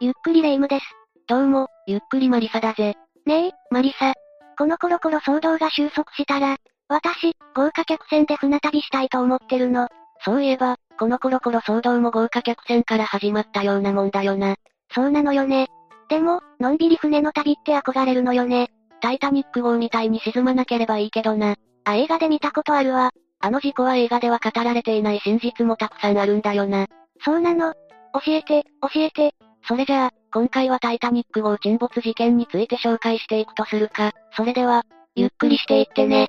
ゆっくりレ夢ムです。どうも、ゆっくりマリサだぜ。ねえ、マリサ。このコロコロ騒動が収束したら、私、豪華客船で船旅したいと思ってるの。そういえば、このコロコロ騒動も豪華客船から始まったようなもんだよな。そうなのよね。でも、のんびり船の旅って憧れるのよね。タイタニック号みたいに沈まなければいいけどな。あ、映画で見たことあるわ。あの事故は映画では語られていない真実もたくさんあるんだよな。そうなの。教えて、教えて。それじゃあ、今回はタイタニック号沈没事件について紹介していくとするか。それでは、ゆっくりしていってね。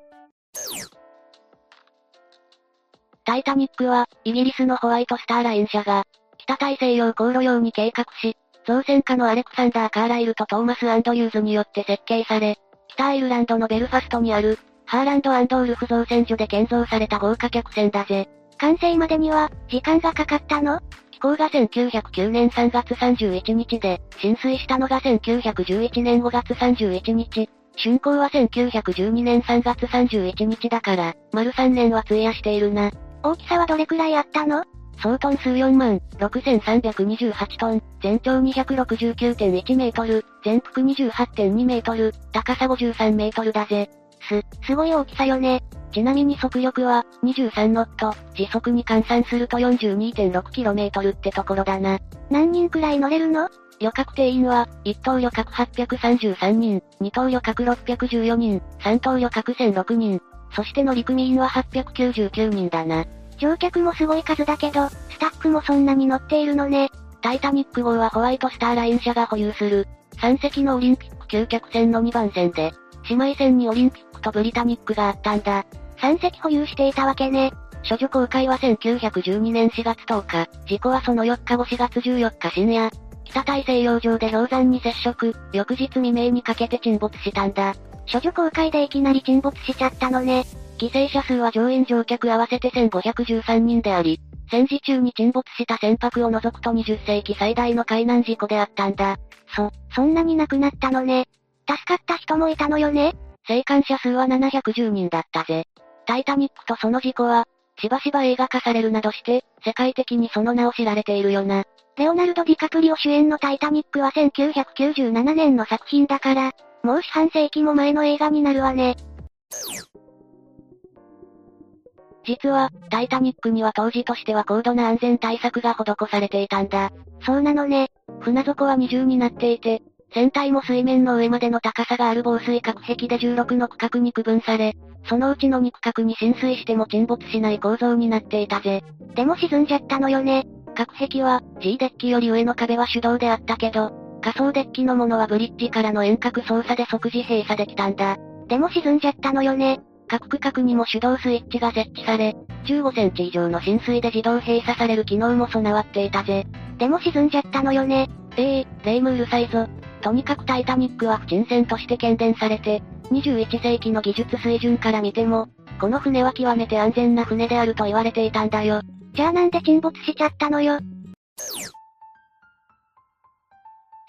タイタニックは、イギリスのホワイトスターライン社が、北大西洋航路用に計画し、造船家のアレクサンダー・カーライルとトーマス・アンドリューズによって設計され、北アイルランドのベルファストにある、ハーランドウルフ造船所で建造された豪華客船だぜ。完成までには、時間がかかったの？飛行が1909年3月31日で、浸水したのが1911年5月31日、竣工は1912年3月31日だから、丸3年は費やしているな。大きさはどれくらいあったの？総トン数4万、6328トン、全長269.1メートル、全幅28.2メートル、高さ53メートルだぜ。す、すごい大きさよね。ちなみに速力は、23ノット、時速に換算すると 42.6km ってところだな。何人くらい乗れるの？旅客定員は、1等旅客833人、2等旅客614人、3等旅客1006人、そして乗組員は899人だな。乗客もすごい数だけど、スタッフもそんなに乗っているのね。タイタニック号はホワイトスターライン社が保有する、3隻のオリンピック級客船の2番船で、姉妹船にオリンピックとブリタニックがあったんだ。3隻保有していたわけね。処女公開は1912年4月10日、事故はその4日後4月14日深夜、北大西洋上で氷山に接触、翌日未明にかけて沈没したんだ。処女公開でいきなり沈没しちゃったのね。犠牲者数は乗員乗客合わせて1513人であり、戦時中に沈没した船舶を除くと20世紀最大の海難事故であったんだ。そ、そんなに亡くなったのね。助かった人もいたのよね生還者数は710人だったぜ。タイタニックとその事故は、しばしば映画化されるなどして、世界的にその名を知られているよな。レオナルド・ディカプリオ主演のタイタニックは1997年の作品だから、もう四半世紀も前の映画になるわね。実は、タイタニックには当時としては高度な安全対策が施されていたんだ。そうなのね。船底は二重になっていて、船体も水面の上までの高さがある防水隔壁で16の区画に区分され、そのうちの2区画に浸水しても沈没しない構造になっていたぜ。でも沈んじゃったのよね。隔壁は、G デッキより上の壁は手動であったけど、仮想デッキのものはブリッジからの遠隔操作で即時閉鎖できたんだ。でも沈んじゃったのよね。各区画にも手動スイッチが設置され、15センチ以上の浸水で自動閉鎖される機能も備わっていたぜ。でも沈んじゃったのよね。ええー、レイムうるさいぞ。とにかくタイタニックは不沈船として検伝されて、21世紀の技術水準から見ても、この船は極めて安全な船であると言われていたんだよ。じゃあなんで沈没しちゃったのよ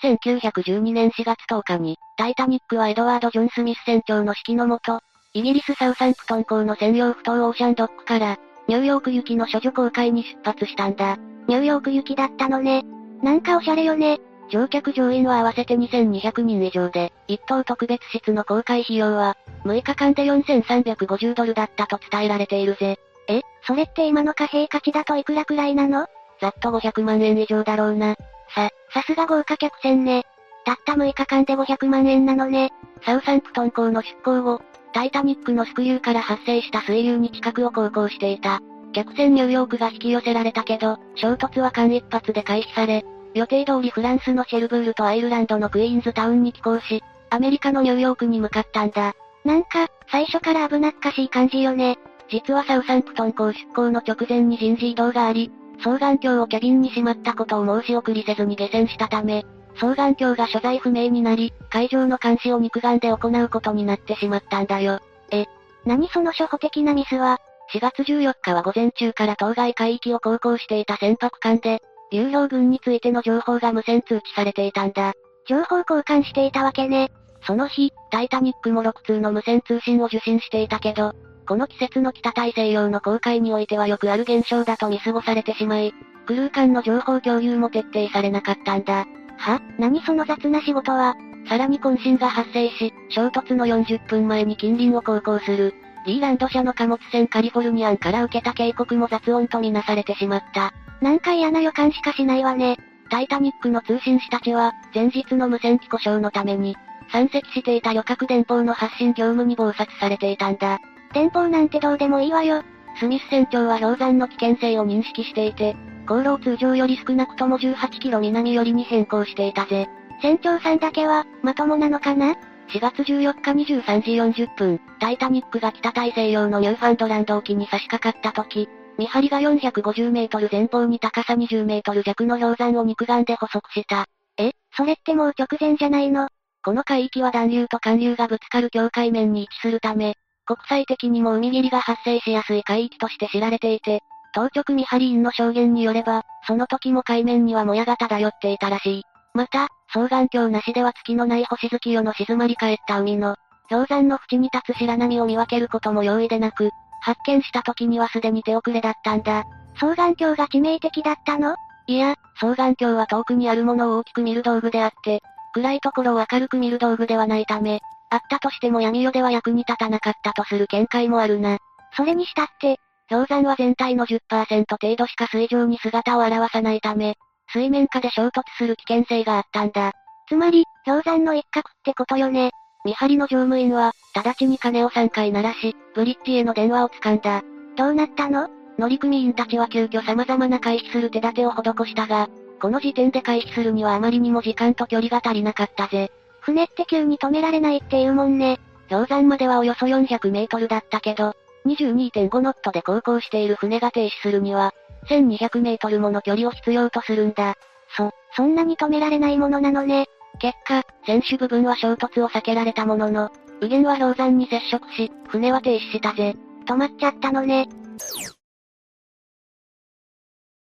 ？1912年4月10日に、タイタニックはエドワード・ジョン・スミス船長の指揮のもと、イギリス・サウサンプトン港の専用不当オーシャンドックから、ニューヨーク行きの処女航海に出発したんだ。ニューヨーク行きだったのね。なんかおしゃれよね。乗客乗員は合わせて2200人以上で、一等特別室の公開費用は、6日間で4350ドルだったと伝えられているぜ。え、それって今の貨幣価値だといくらくらいなの？ざっと500万円以上だろうな。さ、さすが豪華客船ね。たった6日間で500万円なのね。サウサンプトン港の出港後、タイタニックのスクリューから発生した水流に近くを航行していた。客船ニューヨークが引き寄せられたけど、衝突は間一髪で回避され、予定通りフランスのシェルブールとアイルランドのクイーンズタウンに寄港し、アメリカのニューヨークに向かったんだ。なんか、最初から危なっかしい感じよね。実はサウサンプトン港出港の直前に人事異動があり、双眼鏡をキャビンにしまったことを申し送りせずに下船したため、双眼鏡が所在不明になり、海上の監視を肉眼で行うことになってしまったんだよ。え、何その初歩的なミスは ?4 月14日は午前中から当該海域を航行していた船舶艦で、流氷群についての情報が無線通知されていたんだ。情報交換していたわけね。その日、タイタニックも6通の無線通信を受信していたけど、この季節の北大西洋の航海においてはよくある現象だと見過ごされてしまい、クルー間の情報共有も徹底されなかったんだ。は？何その雑な仕事は。さらに渾身が発生し、衝突の40分前に近隣を航行する、リーランド社の貨物船カリフォルニアンから受けた警告も雑音とみなされてしまった。なんか嫌な予感しかしないわね。タイタニックの通信士たちは、前日の無線機故障のために、山積していた旅客電報の発信業務に暴殺されていたんだ。電報なんてどうでもいいわよ。スミス船長は氷山の危険性を認識していて、航路を通常より少なくとも18キロ南寄りに変更していたぜ。船長さんだけは、まともなのかな？4月14日23時40分、タイタニックが北大西洋のニューファンドランド沖に差し掛かった時、見張りが450メートル前方に高さ20メートル弱の氷山を肉眼で捕捉した。え、それってもう直前じゃないの？この海域は暖流と寒流がぶつかる境界面に位置するため、国際的にも海霧が発生しやすい海域として知られていて、当局見張り員の証言によれば、その時も海面にはもやが漂っていたらしい。また、双眼鏡なしでは月のない星月夜の静まり返った海の、氷山の縁に立つ白波を見分けることも容易でなく、発見した時にはすでに手遅れだったんだ。双眼鏡が致命的だったの？いや、双眼鏡は遠くにあるものを大きく見る道具であって、暗いところを明るく見る道具ではないため、あったとしても闇夜では役に立たなかったとする見解もあるな。それにしたって、氷山は全体の10%程度しか水上に姿を現さないため、水面下で衝突する危険性があったんだ。つまり、氷山の一角ってことよね。見張りの乗務員は、直ちに鐘を3回鳴らし、ブリッジへの電話を掴んだ。どうなったの？乗組員たちは急遽様々な回避する手立てを施したが、この時点で回避するにはあまりにも時間と距離が足りなかったぜ。船って急に止められないっていうもんね。氷山まではおよそ400メートルだったけど、22.5ノットで航行している船が停止するには、1200メートルもの距離を必要とするんだ。そ、そんなに止められないものなのね。結果、船首部分は衝突を避けられたものの、右舷は氷山に接触し、船は停止したぜ。止まっちゃったのね。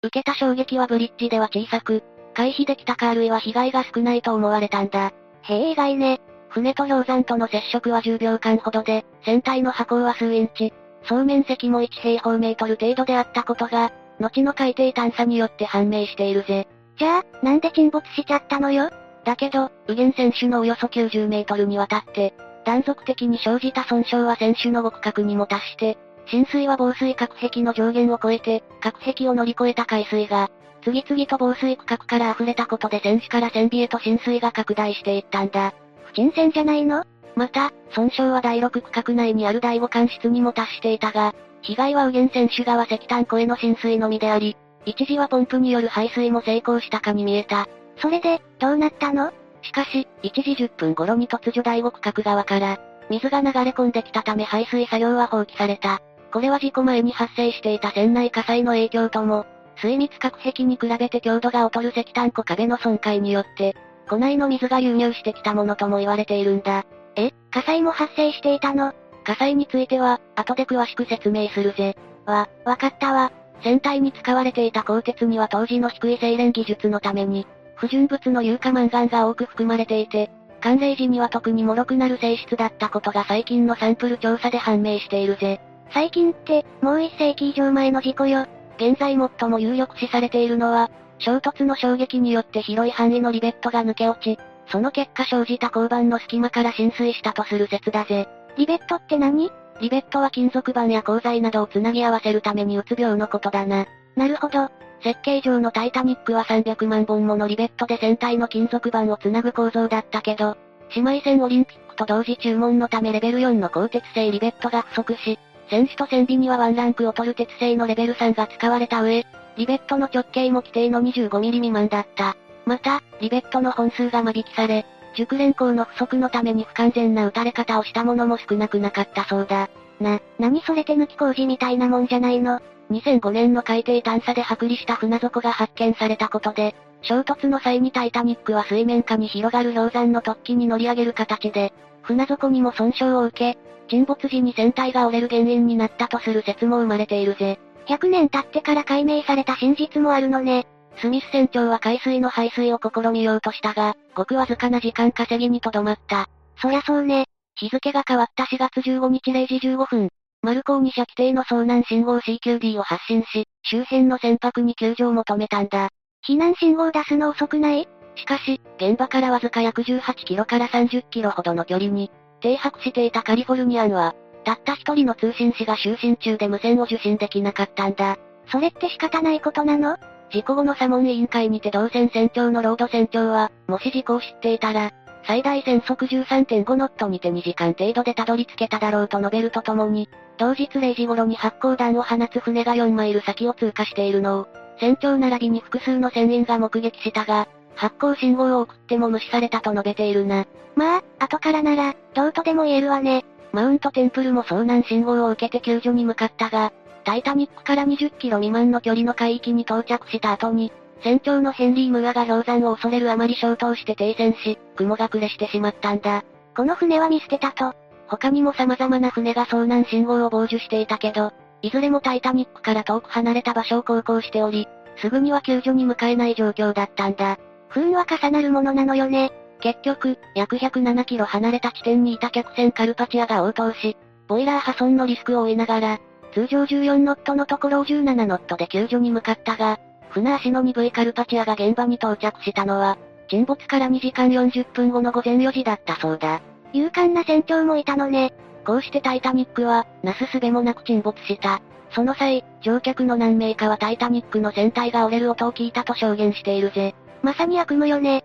受けた衝撃はブリッジでは小さく、回避できたかあるいは被害が少ないと思われたんだ。へえ意外ね。船と氷山との接触は10秒間ほどで、船体の波高は数インチ、総面積も1平方メートル程度であったことが、後の海底探査によって判明しているぜ。じゃあ、なんで沈没しちゃったのよ？だけど、右舷選手のおよそ90メートルにわたって、断続的に生じた損傷は選手の極角にも達して、浸水は防水隔壁の上限を超えて、隔壁を乗り越えた海水が、次々と防水区画から溢れたことで船首から船尾へと浸水が拡大していったんだ。不沈船じゃないの？また、損傷は第6区画内にある第5管室にも達していたが、被害は右舷選手側石炭湖への浸水のみであり、一時はポンプによる排水も成功したかに見えた。それで、どうなったの？しかし、1時10分頃に突如第5区画側から、水が流れ込んできたため排水作業は放棄された。これは事故前に発生していた船内火災の影響とも、水密隔壁に比べて強度が劣る石炭湖壁の損壊によって、湖内の水が流入してきたものとも言われているんだ。え？火災も発生していたの？火災については、後で詳しく説明するぜ。わ、わかったわ。船体に使われていた鋼鉄には当時の低い精錬技術のために、不純物の有化マンガンが多く含まれていて、寒冷時には特に脆くなる性質だったことが最近のサンプル調査で判明しているぜ。最近って、もう一世紀以上前の事故よ。現在最も有力視されているのは、衝突の衝撃によって広い範囲のリベットが抜け落ち、その結果生じた交番の隙間から浸水したとする説だぜ。リベットって何？リベットは金属板や鋼材などをつなぎ合わせるためにうつ病のことだな。なるほど。設計上のタイタニックは300万本ものリベットで船体の金属板をつなぐ構造だったけど、姉妹船オリンピックと同時注文のためレベル4の鋼鉄製リベットが不足し、船首と船尾にはワンランク劣る鉄製のレベル3が使われた上、リベットの直径も規定の 25mm 未満だった。また、リベットの本数が間引きされ、熟練工の不足のために不完全な打たれ方をしたものも少なくなかったそうだ。な、何それ手抜き工事みたいなもんじゃないの？2005年の海底探査で剥離した船底が発見されたことで、衝突の際にタイタニックは水面下に広がる氷山の突起に乗り上げる形で、船底にも損傷を受け、沈没時に船体が折れる原因になったとする説も生まれているぜ。100年経ってから解明された真実もあるのね。スミス船長は海水の排水を試みようとしたが、ごくわずかな時間稼ぎにとどまった。そりゃそうね。日付が変わった4月15日0時15分、マルコーニ社規定の遭難信号 CQD を発信し、周辺の船舶に救助を求めたんだ。避難信号を出すの遅くないしかし、現場からわずか約18キロから30キロほどの距離に、停泊していたカリフォルニアンは、たった一人の通信士が就寝中で無線を受信できなかったんだ。それって仕方ないことなの？事故後の査問委員会にて同船船長のロード船長は、もし事故を知っていたら、最大船速13.5ノットにて2時間程度でたどり着けただろうと述べるとともに、同日0時頃に発光弾を放つ船が4マイル先を通過しているのを、船長並びに複数の船員が目撃したが、発光信号を送っても無視されたと述べているな。まあ、後からなら、どうとでも言えるわね。マウントテンプルも遭難信号を受けて救助に向かったが、タイタニックから20キロ未満の距離の海域に到着した後に、船長のヘンリー・ムアが氷山を恐れるあまり消灯して停船し、雲隠れしてしまったんだ。この船は見捨てたと。他にも様々な船が遭難信号を傍受していたけど、いずれもタイタニックから遠く離れた場所を航行しており、すぐには救助に向かえない状況だったんだ。不運は重なるものなのよね。結局、約107キロ離れた地点にいた客船カルパチアが応答し、ボイラー破損のリスクを負いながら、通常14ノットのところを17ノットで救助に向かったが、船足の鈍いカルパチアが現場に到着したのは、沈没から2時間40分後の午前4時だったそうだ。勇敢な船長もいたのね。こうしてタイタニックは、なすすべもなく沈没した。その際、乗客の何名かはタイタニックの船体が折れる音を聞いたと証言しているぜ。まさに悪夢よね。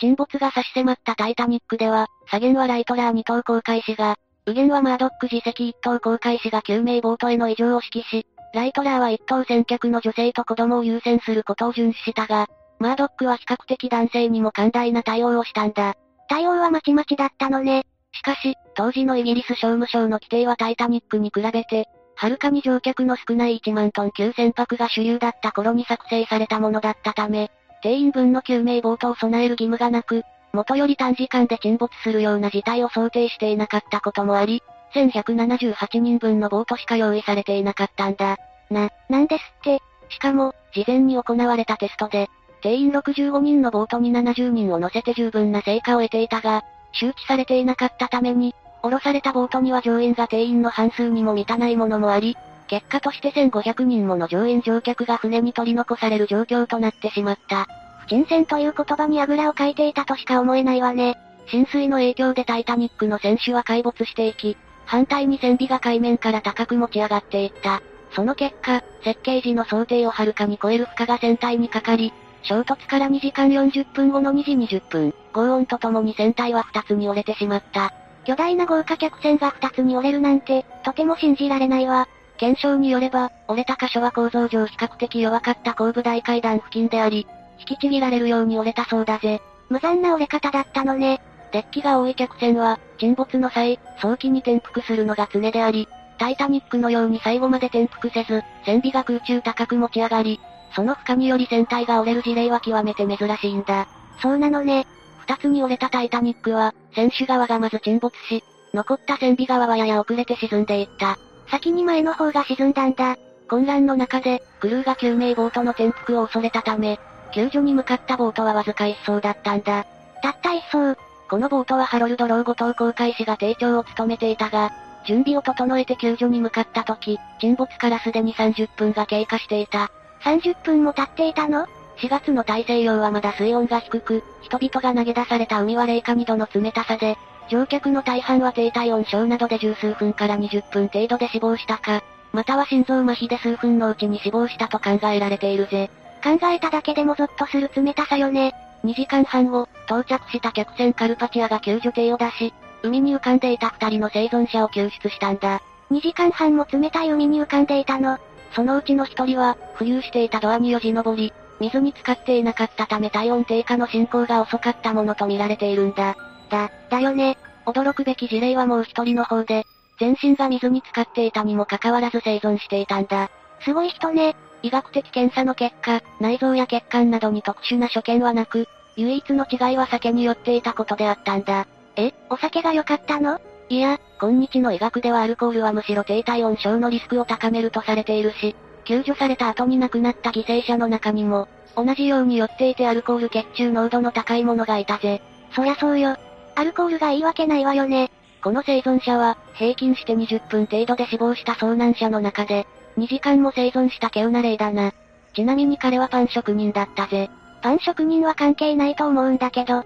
沈没が差し迫ったタイタニックでは、左舷はライトラー2等航海士が、右舷はマードック自責1等航海士が救命ボートへの異常を指揮し、ライトラーは1等先客の女性と子供を優先することを遵守したが、マードックは比較的男性にも寛大な対応をしたんだ。対応はまちまちだったのね。しかし、当時のイギリス商務省の規定はタイタニックに比べて、はるかに乗客の少ない1万トン級船舶が主流だった頃に作成されたものだったため、定員分の救命ボートを備える義務がなく、元より短時間で沈没するような事態を想定していなかったこともあり、1178人分のボートしか用意されていなかったんだ。な、なんですって。しかも、事前に行われたテストで、定員65人のボートに70人を乗せて十分な成果を得ていたが、周知されていなかったために、降ろされたボートには乗員が定員の半数にも満たないものもあり、結果として1500人もの乗員乗客が船に取り残される状況となってしまった。不沈船という言葉にあぐらをかいていたとしか思えないわね。浸水の影響でタイタニックの船首は壊没していき、反対に船尾が海面から高く持ち上がっていった。その結果、設計時の想定をはるかに超える負荷が船体にかかり、衝突から2時間40分後の2時20分、轟音とともに船体は2つに折れてしまった。巨大な豪華客船が2つに折れるなんて、とても信じられないわ。検証によれば、折れた箇所は構造上比較的弱かった後部大階段付近であり、引きちぎられるように折れたそうだぜ。無残な折れ方だったのね。デッキが多い客船は、沈没の際、早期に転覆するのが常であり、タイタニックのように最後まで転覆せず、船尾が空中高く持ち上がり、その負荷により船体が折れる事例は極めて珍しいんだ。そうなのね。二つに折れたタイタニックは、船首側がまず沈没し、残った船尾側はやや遅れて沈んでいった。先に前の方が沈んだんだ。混乱の中で、クルーが救命ボートの転覆を恐れたため、救助に向かったボートはわずか一艘だったんだ。たった一艘。このボートはハロルド・ロー後藤航海士が艇長を務めていたが、準備を整えて救助に向かった時、沈没からすでに30分が経過していた。30分も経っていたの ?4 月の大西洋はまだ水温が低く、人々が投げ出された海は冷夏2度の冷たさで、乗客の大半は低体温症などで十数分から20分程度で死亡したか、または心臓麻痺で数分のうちに死亡したと考えられているぜ。考えただけでもゾッとする冷たさよね。2時間半後、到着した客船カルパチアが救助艇を出し、海に浮かんでいた二人の生存者を救出したんだ。2時間半も冷たい海に浮かんでいたの。そのうちの一人は、浮遊していたドアによじ登り、水に浸かっていなかったため体温低下の進行が遅かったものと見られているんだ。だ、だよね。驚くべき事例はもう一人の方で、全身が水に浸かっていたにもかかわらず生存していたんだ。すごい人ね。医学的検査の結果、内臓や血管などに特殊な所見はなく、唯一の違いは酒によっていたことであったんだ。えお酒が良かったの？いや、今日の医学ではアルコールはむしろ低体温症のリスクを高めるとされているし、救助された後に亡くなった犠牲者の中にも、同じように寄っていてアルコール血中濃度の高いものがいたぜ。そりゃそうよ。アルコールがいいわけないわよね。この生存者は、平均して20分程度で死亡した遭難者の中で、2時間も生存した稀有な例だな。ちなみに彼はパン職人だったぜ。パン職人は関係ないと思うんだけど。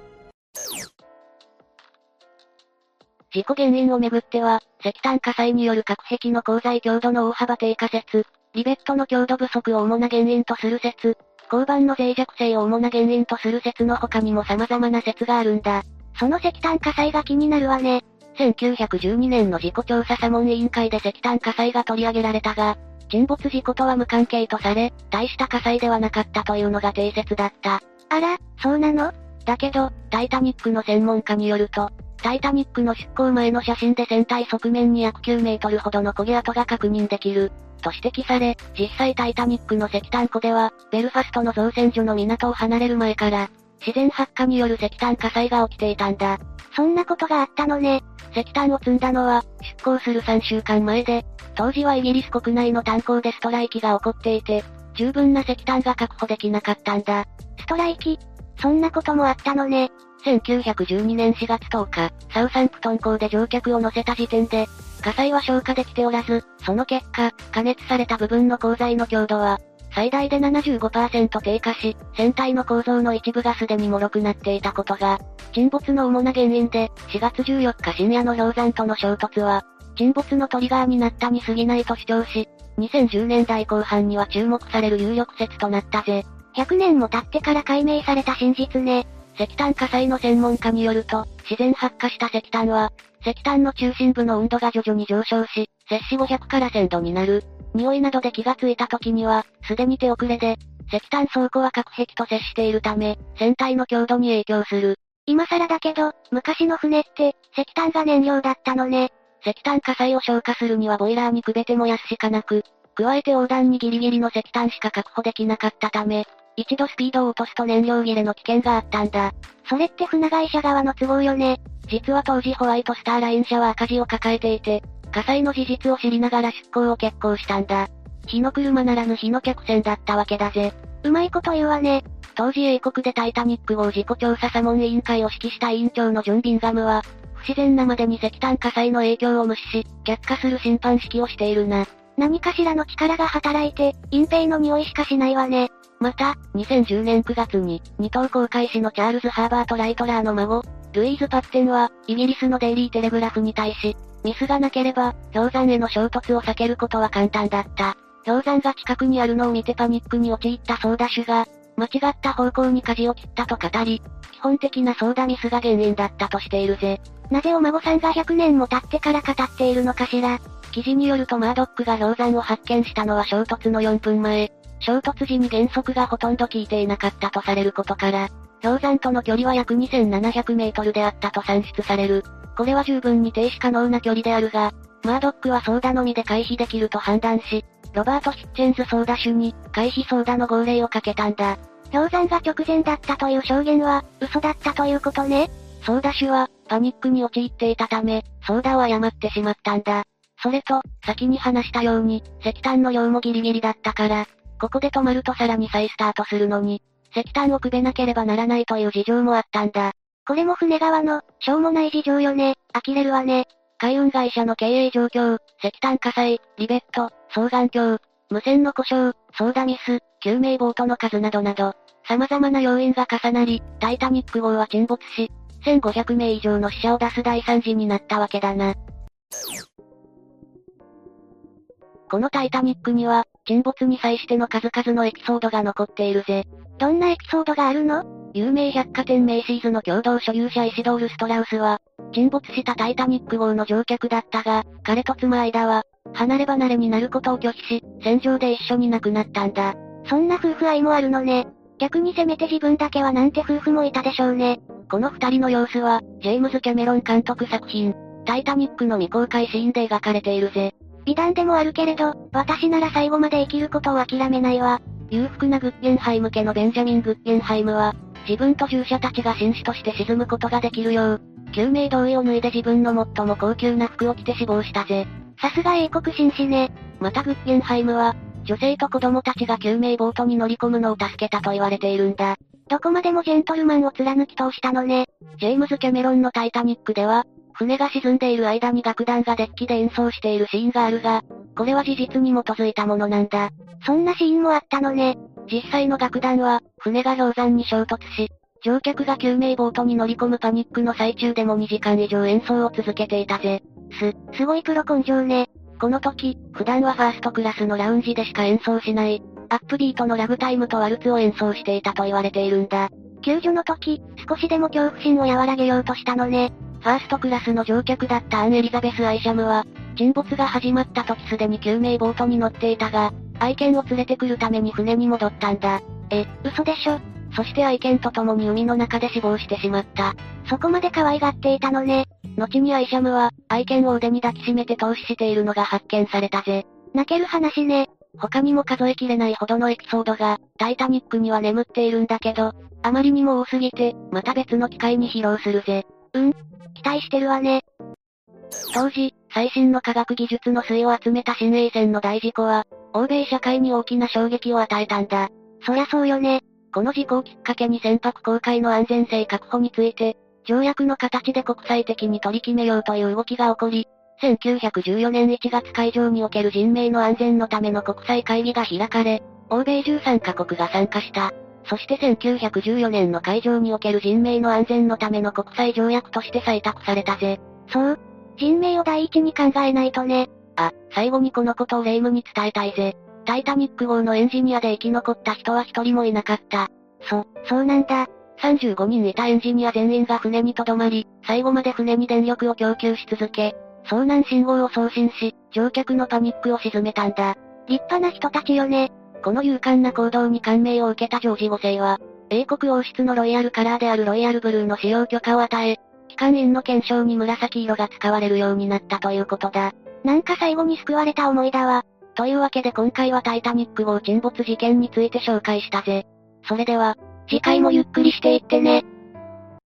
事故原因をめぐっては、石炭火災による核壁の鋼材強度の大幅低下説、リベットの強度不足を主な原因とする説、交番の脆弱性を主な原因とする説の他にも様々な説があるんだ。その石炭火災が気になるわね。1912年の事故調査査問委員会で石炭火災が取り上げられたが、沈没事故とは無関係とされ、大した火災ではなかったというのが定説だった。あら、そうなの？だけど、タイタニックの専門家によると、タイタニックの出港前の写真で船体側面に約9メートルほどの焦げ跡が確認できる。と指摘され、実際タイタニックの石炭庫では、ベルファストの造船所の港を離れる前から、自然発火による石炭火災が起きていたんだ。そんなことがあったのね。石炭を積んだのは、出港する3週間前で、当時はイギリス国内の炭鉱でストライキが起こっていて、十分な石炭が確保できなかったんだ。ストライキ？そんなこともあったのね。1912年4月10日、サウサンプトン港で乗客を乗せた時点で、火災は消火できておらず、その結果、加熱された部分の鋼材の強度は、最大で75%低下し、船体の構造の一部がすでに脆くなっていたことが、沈没の主な原因で、4月14日深夜の氷山との衝突は、沈没のトリガーになったに過ぎないと主張し、2010年代後半には注目される有力説となったぜ。100年も経ってから解明された真実ね。石炭火災の専門家によると、自然発火した石炭は、石炭の中心部の温度が徐々に上昇し、摂氏500から1000度になる。匂いなどで気がついた時には、すでに手遅れで、石炭倉庫は核壁と接しているため、船体の強度に影響する。今更だけど、昔の船って、石炭が燃料だったのね。石炭火災を消火するにはボイラーにくべて燃やすしかなく、加えて横断にギリギリの石炭しか確保できなかったため、一度スピードを落とすと燃料切れの危険があったんだ。それって船会社側の都合よね。実は当時ホワイトスターライン社は赤字を抱えていて、火災の事実を知りながら出港を決行したんだ。火の車ならぬ火の客船だったわけだぜ。うまいこと言うわね。当時英国でタイタニック号事故調査査問委員会を指揮した委員長のジョン・ビンガムは、不自然なまでに石炭火災の影響を無視し、却下する審判式をしているな。何かしらの力が働いて、隠蔽の匂いしかしないわね。また、2010年9月に、二等航海士のチャールズ・ハーバート・ライトラーの孫、ルイーズ・パッテンは、イギリスのデイリー・テレグラフに対し、ミスがなければ、氷山への衝突を避けることは簡単だった。氷山が近くにあるのを見てパニックに陥った操舵手が、間違った方向に舵を切ったと語り、基本的な操舵ミスが原因だったとしているぜ。なぜお孫さんが100年も経ってから語っているのかしら。記事によるとマードックが氷山を発見したのは衝突の4分前。衝突時に減速がほとんど効いていなかったとされることから、氷山との距離は約2700メートルであったと算出される。これは十分に停止可能な距離であるが、マードックはソーダのみで回避できると判断し、ロバート・ヒッチェンズソーダ種に、回避ソーダの号令をかけたんだ。氷山が直前だったという証言は、嘘だったということねソーダ種は、パニックに陥っていたため、ソーダを誤ってしまったんだ。それと、先に話したように、石炭の量もギリギリだったから、ここで止まるとさらに再スタートするのに、石炭をくべなければならないという事情もあったんだ。これも船側の、しょうもない事情よね。呆れるわね。海運会社の経営状況、石炭火災、リベット、双眼鏡、無線の故障、ソーダミス、救命ボートの数などなど、様々な要因が重なり、タイタニック号は沈没し、1500名以上の死者を出す大惨事になったわけだな。このタイタニックには、沈没に際しての数々のエピソードが残っているぜ。どんなエピソードがあるの？有名百貨店メイシーズの共同所有者イシドール・ストラウスは、沈没したタイタニック号の乗客だったが、彼と妻間は、離れ離れになることを拒否し、戦場で一緒に亡くなったんだ。そんな夫婦愛もあるのね。逆にせめて自分だけはなんて夫婦もいたでしょうね。この二人の様子は、ジェームズ・キャメロン監督作品、タイタニックの未公開シーンで描かれているぜ。美談でもあるけれど、私なら最後まで生きることを諦めないわ。裕福なグッゲンハイム家のベンジャミン・グッゲンハイムは、自分と従者たちが紳士として沈むことができるよう、救命胴衣を脱いで自分の最も高級な服を着て死亡したぜ。さすが英国紳士ね。またグッゲンハイムは、女性と子供たちが救命ボートに乗り込むのを助けたと言われているんだ。どこまでもジェントルマンを貫き通したのね。ジェームズ・キャメロンのタイタニックでは、船が沈んでいる間に楽団がデッキで演奏しているシーンがあるが、これは事実に基づいたものなんだ。そんなシーンもあったのね。実際の楽団は、船が氷山に衝突し、乗客が救命ボートに乗り込むパニックの最中でも2時間以上演奏を続けていたぜ。す、すごいプロ根性ね。この時、普段はファーストクラスのラウンジでしか演奏しない、アップビートのラグタイムとワルツを演奏していたと言われているんだ。救助の時、少しでも恐怖心を和らげようとしたのね。ファーストクラスの乗客だったアン・エリザベス・アイシャムは、沈没が始まった時すでに救命ボートに乗っていたが、愛犬を連れてくるために船に戻ったんだ。え、嘘でしょそして愛犬と共に海の中で死亡してしまった。そこまで可愛がっていたのね。後にアイシャムは、愛犬を腕に抱きしめて投資しているのが発見されたぜ。泣ける話ね。他にも数えきれないほどのエピソードが、タイタニックには眠っているんだけど、あまりにも多すぎて、また別の機会に披露するぜ。うん。期待してるわね。当時、最新の科学技術の粋を集めた新衛星の大事故は、欧米社会に大きな衝撃を与えたんだ。そりゃそうよね。この事故をきっかけに船舶公開の安全性確保について、条約の形で国際的に取り決めようという動きが起こり、1914年1月会場における人命の安全のための国際会議が開かれ、欧米13カ国が参加した。そして1914年の会場における人命の安全のための国際条約として採択されたぜ。そう。人命を第一に考えないとね。あ、最後にこのことを霊夢に伝えたいぜ。タイタニック号のエンジニアで生き残った人は一人もいなかった。そ、そうなんだ。35人いたエンジニア全員が船に留まり、最後まで船に電力を供給し続け、遭難信号を送信し、乗客のパニックを鎮めたんだ。立派な人たちよね。この勇敢な行動に感銘を受けたジョージ5世は、英国王室のロイヤルカラーであるロイヤルブルーの使用許可を与え、機関員の検証に紫色が使われるようになったということだ。なんか最後に救われた思いだわ。というわけで今回はタイタニック号沈没事件について紹介したぜ。それでは、次回もゆっくりしていってね。